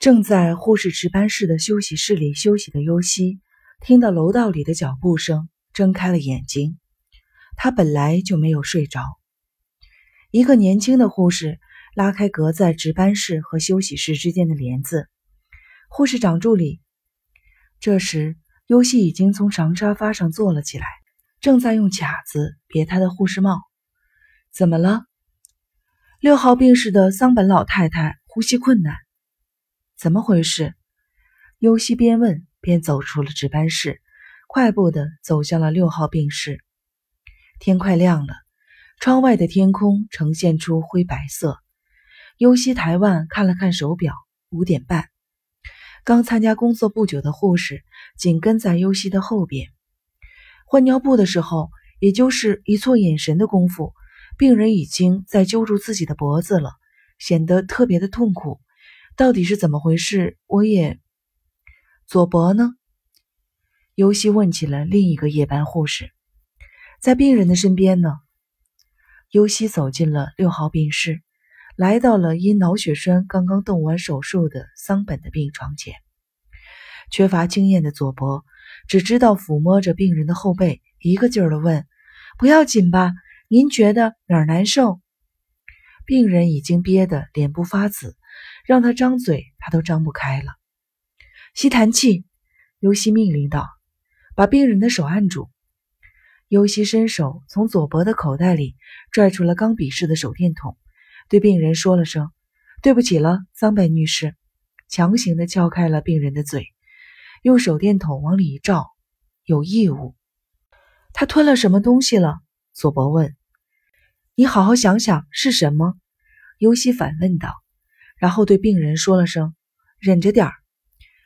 正在护士值班室的休息室里休息的尤西，听到楼道里的脚步声，睁开了眼睛。他本来就没有睡着。一个年轻的护士拉开隔在值班室和休息室之间的帘子。护士长助理。这时，尤西已经从长沙发上坐了起来，正在用卡子别他的护士帽。怎么了？六号病室的桑本老太太呼吸困难。怎么回事？尤西边问边走出了值班室，快步的走向了六号病室。天快亮了，窗外的天空呈现出灰白色。尤西抬腕看了看手表，五点半。刚参加工作不久的护士紧跟在尤西的后边。换尿布的时候，也就是一错眼神的功夫，病人已经在揪住自己的脖子了，显得特别的痛苦。到底是怎么回事？我也……左伯呢？尤西问起了另一个夜班护士，在病人的身边呢。尤西走进了六号病室，来到了因脑血栓刚刚动完手术的桑本的病床前。缺乏经验的左伯只知道抚摸着病人的后背，一个劲儿的问：“不要紧吧？您觉得哪儿难受？”病人已经憋得脸部发紫。让他张嘴，他都张不开了。吸痰器，尤西命令道：“把病人的手按住。”尤西伸手从左脖的口袋里拽出了钢笔式的手电筒，对病人说了声：“对不起了，桑本女士。”强行的撬开了病人的嘴，用手电筒往里一照，有异物。他吞了什么东西了？左伯问。“你好好想想是什么。”尤西反问道。然后对病人说了声“忍着点儿”，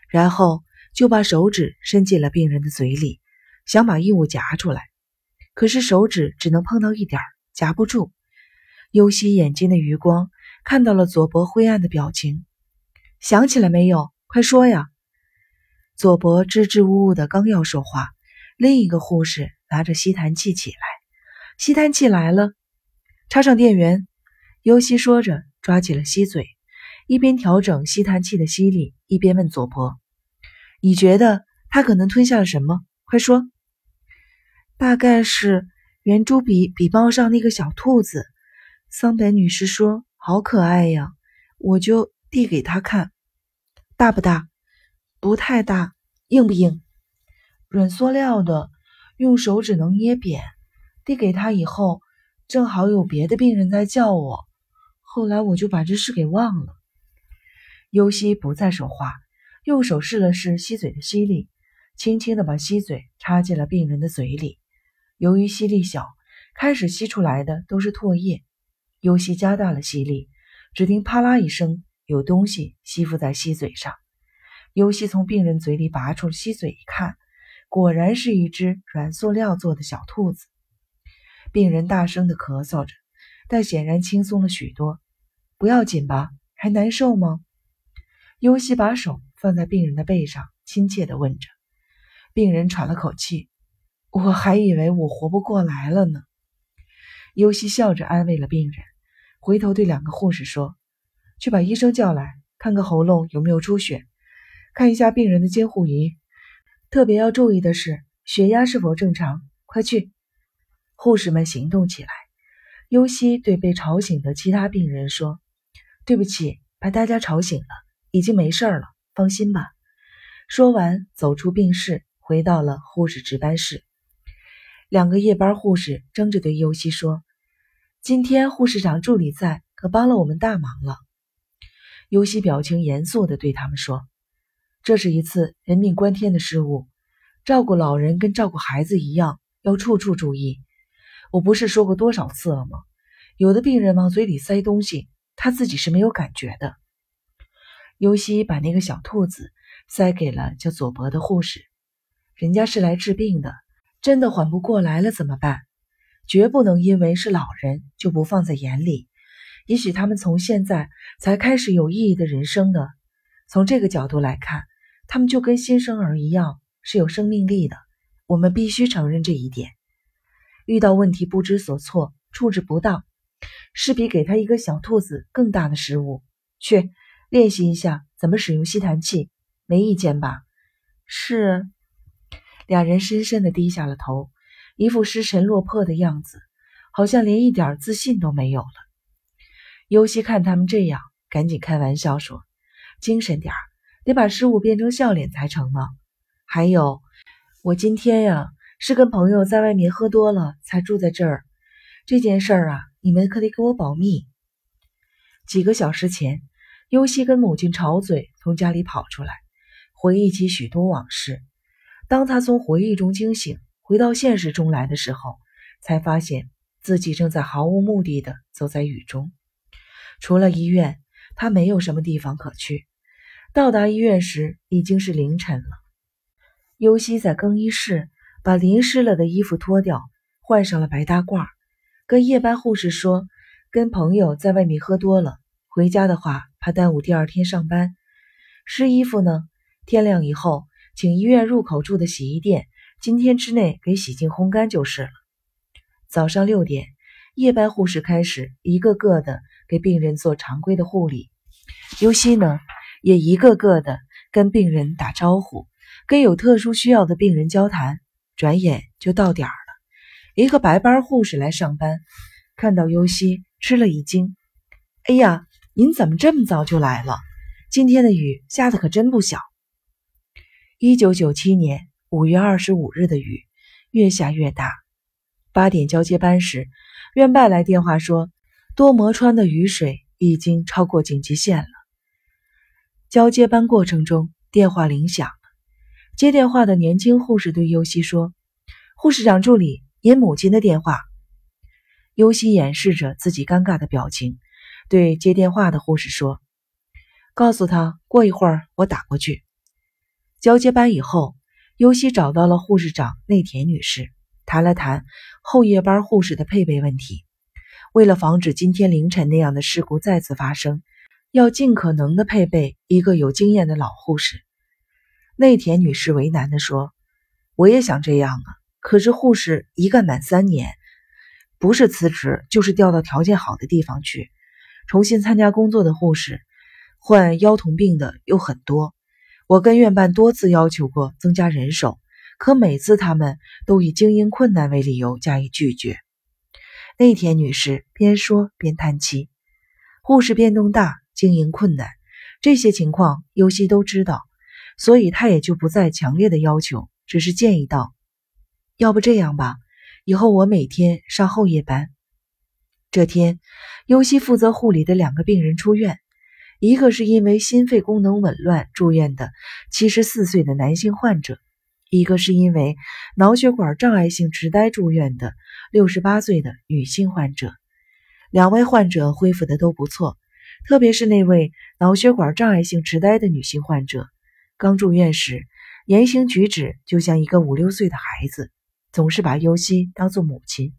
然后就把手指伸进了病人的嘴里，想把异物夹出来，可是手指只能碰到一点儿，夹不住。尤西眼睛的余光看到了佐伯灰暗的表情，想起来没有？快说呀！佐伯支支吾吾的刚要说话，另一个护士拿着吸痰器起来，吸痰器来了，插上电源。尤西说着，抓起了吸嘴。一边调整吸痰器的吸力，一边问佐伯：“你觉得他可能吞下了什么？快说。”“大概是圆珠笔笔帽上那个小兔子。”桑本女士说：“好可爱呀！”我就递给他看，“大不大？”“不太大。”“硬不硬？”“软塑料的，用手指能捏扁。”递给他以后，正好有别的病人在叫我，后来我就把这事给忘了。尤西不再说话，用手试了试吸嘴的吸力，轻轻地把吸嘴插进了病人的嘴里。由于吸力小，开始吸出来的都是唾液。尤西加大了吸力，只听啪啦一声，有东西吸附在吸嘴上。尤西从病人嘴里拔出吸嘴，一看，果然是一只软塑料做的小兔子。病人大声地咳嗽着，但显然轻松了许多。不要紧吧？还难受吗？尤西把手放在病人的背上，亲切地问着。病人喘了口气：“我还以为我活不过来了呢。”尤西笑着安慰了病人，回头对两个护士说：“去把医生叫来，看看喉咙有没有出血，看一下病人的监护仪。特别要注意的是血压是否正常。快去！”护士们行动起来。尤西对被吵醒的其他病人说：“对不起，把大家吵醒了。”已经没事了，放心吧。说完，走出病室，回到了护士值班室。两个夜班护士争着对尤西说：“今天护士长助理在，可帮了我们大忙了。”尤西表情严肃地对他们说：“这是一次人命关天的失误，照顾老人跟照顾孩子一样，要处处注意。我不是说过多少次了吗？有的病人往嘴里塞东西，他自己是没有感觉的。”尤西把那个小兔子塞给了叫佐伯的护士，人家是来治病的，真的缓不过来了怎么办？绝不能因为是老人就不放在眼里。也许他们从现在才开始有意义的人生呢。从这个角度来看，他们就跟新生儿一样是有生命力的。我们必须承认这一点。遇到问题不知所措、处置不当，是比给他一个小兔子更大的失误。去。练习一下怎么使用吸痰器，没意见吧？是。两人深深的低下了头，一副失神落魄的样子，好像连一点自信都没有了。尤西看他们这样，赶紧开玩笑说：“精神点儿，得把失误变成笑脸才成呢？还有，我今天呀，是跟朋友在外面喝多了才住在这儿。这件事儿啊，你们可得给我保密。”几个小时前，尤西跟母亲吵嘴，从家里跑出来，回忆起许多往事。当他从回忆中惊醒，回到现实中来的时候，才发现自己正在毫无目的的走在雨中。除了医院，他没有什么地方可去。到达医院时已经是凌晨了。尤西在更衣室把淋湿了的衣服脱掉，换上了白大褂，跟夜班护士说。跟朋友在外面喝多了，回家的话怕耽误第二天上班。湿衣服呢？天亮以后，请医院入口处的洗衣店今天之内给洗净烘干就是了。早上六点，夜班护士开始一个个的给病人做常规的护理。尤西呢，也一个个的跟病人打招呼，跟有特殊需要的病人交谈。转眼就到点儿了，一个白班护士来上班，看到尤西。吃了一惊，哎呀，您怎么这么早就来了？今天的雨下的可真不小。一九九七年五月二十五日的雨越下越大。八点交接班时，院办来电话说，多摩川的雨水已经超过警戒线了。交接班过程中，电话铃响了。接电话的年轻护士对尤西说：“护士长助理，您母亲的电话。”尤西掩饰着自己尴尬的表情，对接电话的护士说：“告诉他过一会儿我打过去。”交接班以后，尤西找到了护士长内田女士，谈了谈后夜班护士的配备问题。为了防止今天凌晨那样的事故再次发生，要尽可能的配备一个有经验的老护士。内田女士为难地说：“我也想这样啊，可是护士一干满三年。”不是辞职，就是调到条件好的地方去，重新参加工作的护士，患腰痛病的有很多。我跟院办多次要求过增加人手，可每次他们都以经营困难为理由加以拒绝。内田女士边说边叹气：“护士变动大，经营困难，这些情况尤西都知道，所以她也就不再强烈的要求，只是建议道：要不这样吧。”以后我每天上后夜班。这天，尤西负责护理的两个病人出院，一个是因为心肺功能紊乱住院的七十四岁的男性患者，一个是因为脑血管障碍性痴呆住院的六十八岁的女性患者。两位患者恢复的都不错，特别是那位脑血管障碍性痴呆的女性患者，刚住院时言行举止就像一个五六岁的孩子。总是把尤西当做母亲。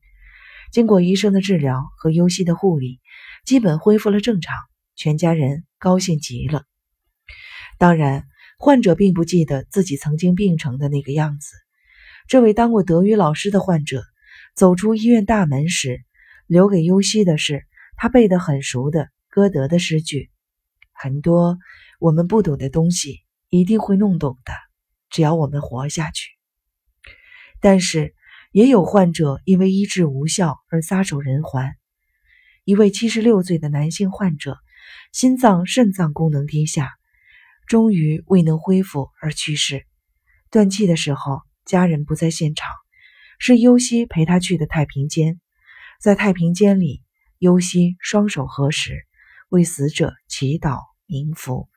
经过医生的治疗和优西的护理，基本恢复了正常，全家人高兴极了。当然，患者并不记得自己曾经病成的那个样子。这位当过德语老师的患者走出医院大门时，留给优西的是他背得很熟的歌德的诗句：“很多我们不懂的东西，一定会弄懂的，只要我们活下去。”但是，也有患者因为医治无效而撒手人寰。一位七十六岁的男性患者，心脏、肾脏功能低下，终于未能恢复而去世。断气的时候，家人不在现场，是尤西陪他去的太平间。在太平间里，尤西双手合十，为死者祈祷冥福。